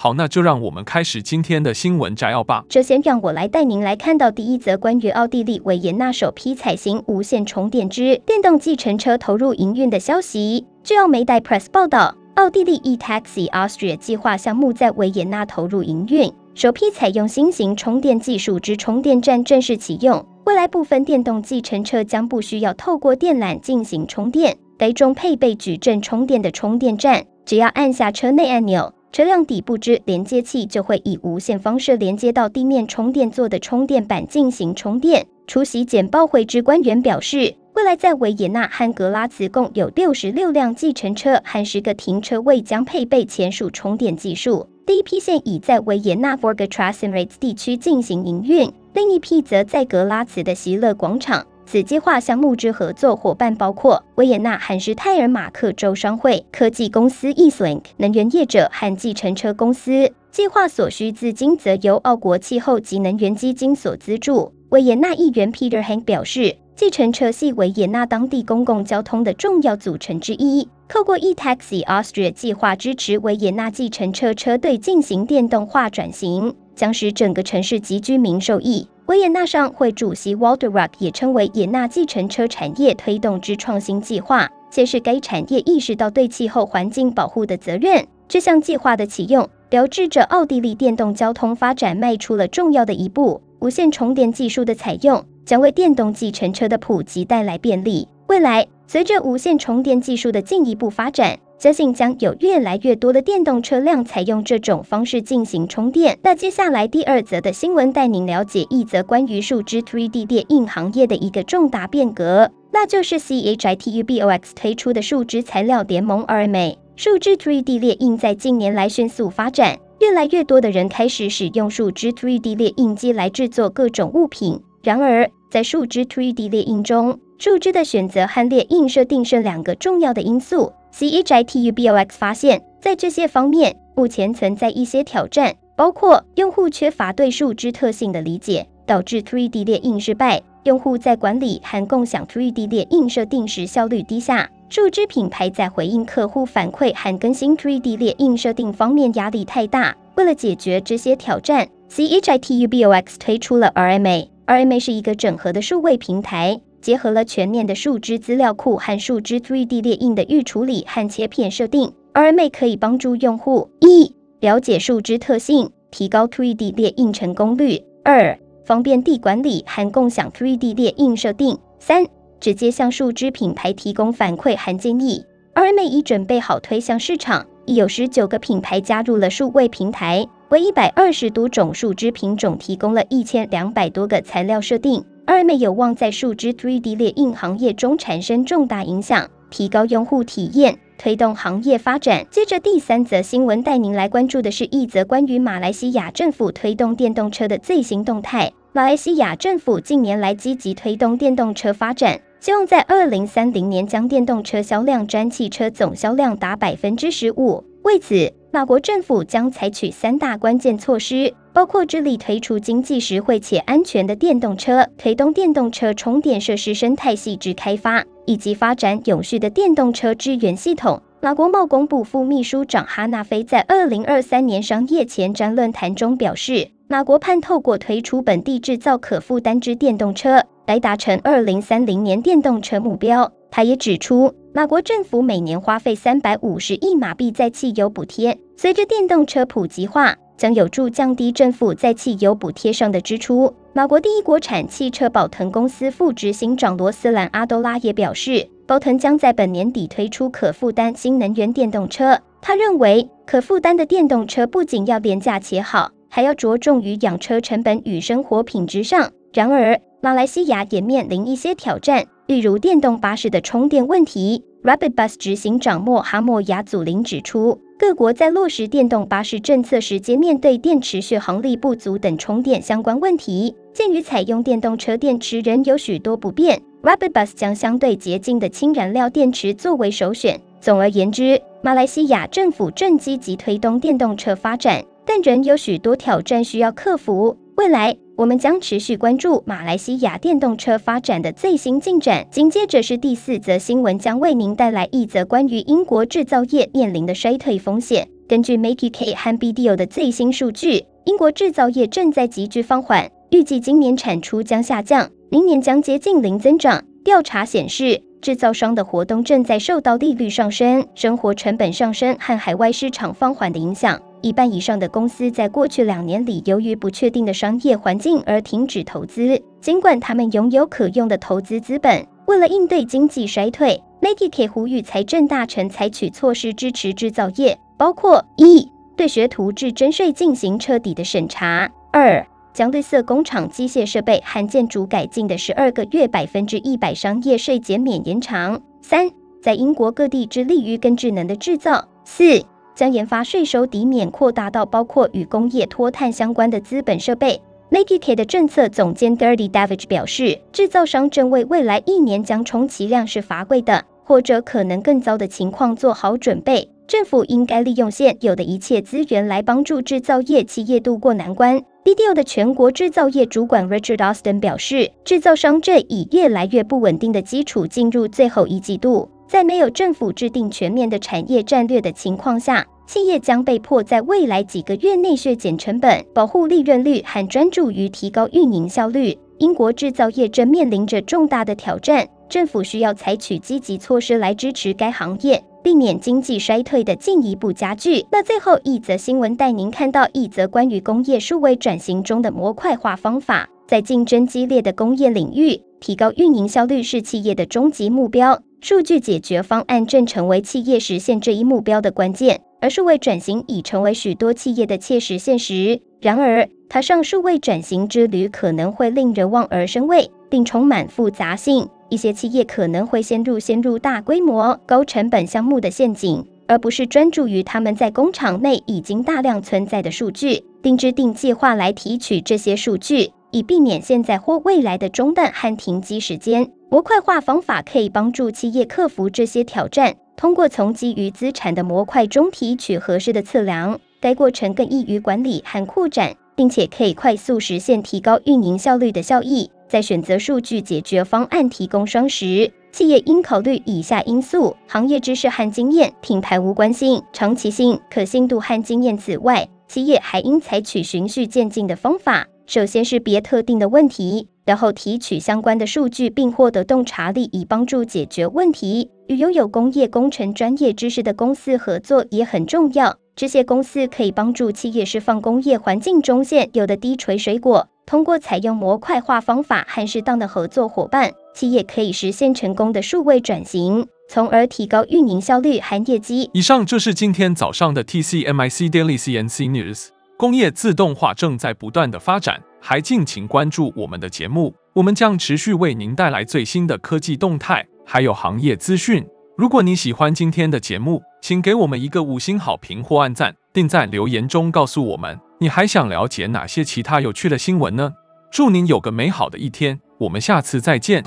好，那就让我们开始今天的新闻摘要吧。首先，让我来带您来看到第一则关于奥地利维也纳首批采行无线充电之电动计程车投入营运的消息。据奥美代 Press 报道。奥地利 eTaxi Austria 计划项目在维也纳投入营运，首批采用新型充电技术之充电站正式启用。未来部分电动计程车将不需要透过电缆进行充电，杯中配备矩阵充电的充电站，只要按下车内按钮，车辆底部之连接器就会以无线方式连接到地面充电座的充电板进行充电。出席简报会之官员表示。未来在维也纳和格拉茨共有六十六辆计程车和十个停车位将配备前述充电技术。第一批线已在维也纳 Vorgetrasenreiz 地区进行营运，另一批则在格拉茨的席勒广场。此计划项目之合作伙伴包括维也纳汉施泰尔马克州商会、科技公司 Eslink、能源业者和计程车公司。计划所需资金则由澳国气候及能源基金所资助。维也纳议员 Peter Hank 表示。计程车系维也纳当地公共交通的重要组成之一。透过 eTaxi Austria 计划支持维也纳计程车车队进行电动化转型，将使整个城市及居民受益。维也纳商会主席 Walter Ruck 也称维也纳计程车产业推动之创新计划，显示该产业意识到对气候环境保护的责任。这项计划的启用，标志着奥地利电动交通发展迈出了重要的一步。无线充电技术的采用。将为电动计程车的普及带来便利。未来，随着无线充电技术的进一步发展，相信将有越来越多的电动车辆采用这种方式进行充电。那接下来第二则的新闻带您了解一则关于树脂 3D 列印行业的一个重大变革，那就是 CHITUBOX 推出的树脂材料联盟 RMA。树脂 3D 列印在近年来迅速发展，越来越多的人开始使用树脂 3D 列印机来制作各种物品。然而，在树脂 3D 列印中，树脂的选择和列印设定是两个重要的因素。CHITUBOX 发现，在这些方面，目前存在一些挑战，包括用户缺乏对树脂特性的理解，导致 3D 列印失败；用户在管理和共享 3D 列印设定时效率低下；树脂品牌在回应客户反馈和更新 3D 列印设定方面压力太大。为了解决这些挑战，CHITUBOX 推出了 RMA。RMA 是一个整合的数位平台，结合了全面的树脂资料库和树脂 3D 列印的预处理和切片设定。RMA 可以帮助用户一了解树脂特性，提高 3D 列印成功率；二方便地管理和共享 3D 列印设定；三直接向树脂品牌提供反馈和建议。RMA 已准备好推向市场，已有十九个品牌加入了数位平台。为一百二十多种树脂品种提供了一千两百多个材料设定二妹有望在树脂 3D 列印行业中产生重大影响，提高用户体验，推动行业发展。接着第三则新闻带您来关注的是一则关于马来西亚政府推动电动车的最新动态。马来西亚政府近年来积极推动电动车发展，希望在二零三零年将电动车销量占汽车总销量达百分之十五。为此，马国政府将采取三大关键措施，包括致力推出经济实惠且安全的电动车，推动电动车充电设施生态细致开发，以及发展永续的电动车支援系统。马国贸工部副秘书长哈纳菲在二零二三年商业前瞻论坛中表示，马国盼透过推出本地制造可负担之电动车，来达成二零三零年电动车目标。他也指出，马国政府每年花费三百五十亿马币在汽油补贴，随着电动车普及化，将有助降低政府在汽油补贴上的支出。马国第一国产汽车宝腾公司副执行长罗斯兰阿多拉也表示，宝腾将在本年底推出可负担新能源电动车。他认为，可负担的电动车不仅要廉价且好，还要着重于养车成本与生活品质上。然而，马来西亚也面临一些挑战。例如电动巴士的充电问题，Rapid Bus 执行长莫哈莫亚祖林指出，各国在落实电动巴士政策时，皆面对电池续航力不足等充电相关问题。鉴于采用电动车电池仍有许多不便，RapidBus 将相对洁净的氢燃料电池作为首选。总而言之，马来西亚政府正积极推动电动车发展，但仍有许多挑战需要克服。未来，我们将持续关注马来西亚电动车发展的最新进展。紧接着是第四则新闻，将为您带来一则关于英国制造业面临的衰退风险。根据 McKinsey 和 BDO 的最新数据，英国制造业正在急剧放缓，预计今年产出将下降，明年将接近零增长。调查显示，制造商的活动正在受到利率上升、生活成本上升和海外市场放缓的影响。一半以上的公司在过去两年里，由于不确定的商业环境而停止投资。尽管他们拥有可用的投资资本，为了应对经济衰退，McKinsey 呼吁财政大臣采取措施支持制造业，包括一、对学徒制征税进行彻底的审查；二、将绿色工厂机械设备和建筑改进的十二个月百分之一百商业税减免延长；三、在英国各地致力于更智能的制造；四。将研发税收抵免扩大到包括与工业脱碳相关的资本设备。Make It 的政策总监 Gertie Davidge 表示，制造商正为未来一年将充其量是乏贵的，或者可能更糟的情况做好准备。政府应该利用现有的一切资源来帮助制造业企业渡过难关。BDO 的全国制造业主管 Richard Austin 表示，制造商正以越来越不稳定的基础进入最后一季度。在没有政府制定全面的产业战略的情况下，企业将被迫在未来几个月内削减成本、保护利润率和专注于提高运营效率。英国制造业正面临着重大的挑战，政府需要采取积极措施来支持该行业，避免经济衰退的进一步加剧。那最后一则新闻带您看到一则关于工业数位转型中的模块化方法，在竞争激烈的工业领域，提高运营效率是企业的终极目标。数据解决方案正成为企业实现这一目标的关键，而数位转型已成为许多企业的切实现实。然而，踏上数位转型之旅可能会令人望而生畏，并充满复杂性。一些企业可能会陷入陷入大规模、高成本项目的陷阱，而不是专注于他们在工厂内已经大量存在的数据，定制定计划来提取这些数据，以避免现在或未来的中断和停机时间。模块化方法可以帮助企业克服这些挑战。通过从基于资产的模块中提取合适的测量，该过程更易于管理和扩展，并且可以快速实现提高运营效率的效益。在选择数据解决方案提供商时，企业应考虑以下因素：行业知识和经验、品牌无关性、长期性、可信度和经验。此外，企业还应采取循序渐进的方法，首先识别特定的问题。然后提取相关的数据，并获得洞察力，以帮助解决问题。与拥有工业工程专业知识的公司合作也很重要。这些公司可以帮助企业释放工业环境中现有的低垂水果。通过采用模块化方法和适当的合作伙伴，企业可以实现成功的数位转型，从而提高运营效率和业绩。以上就是今天早上的 TCMIC Daily CNC News。工业自动化正在不断的发展。还敬请关注我们的节目，我们将持续为您带来最新的科技动态，还有行业资讯。如果你喜欢今天的节目，请给我们一个五星好评或按赞，并在留言中告诉我们你还想了解哪些其他有趣的新闻呢？祝您有个美好的一天，我们下次再见。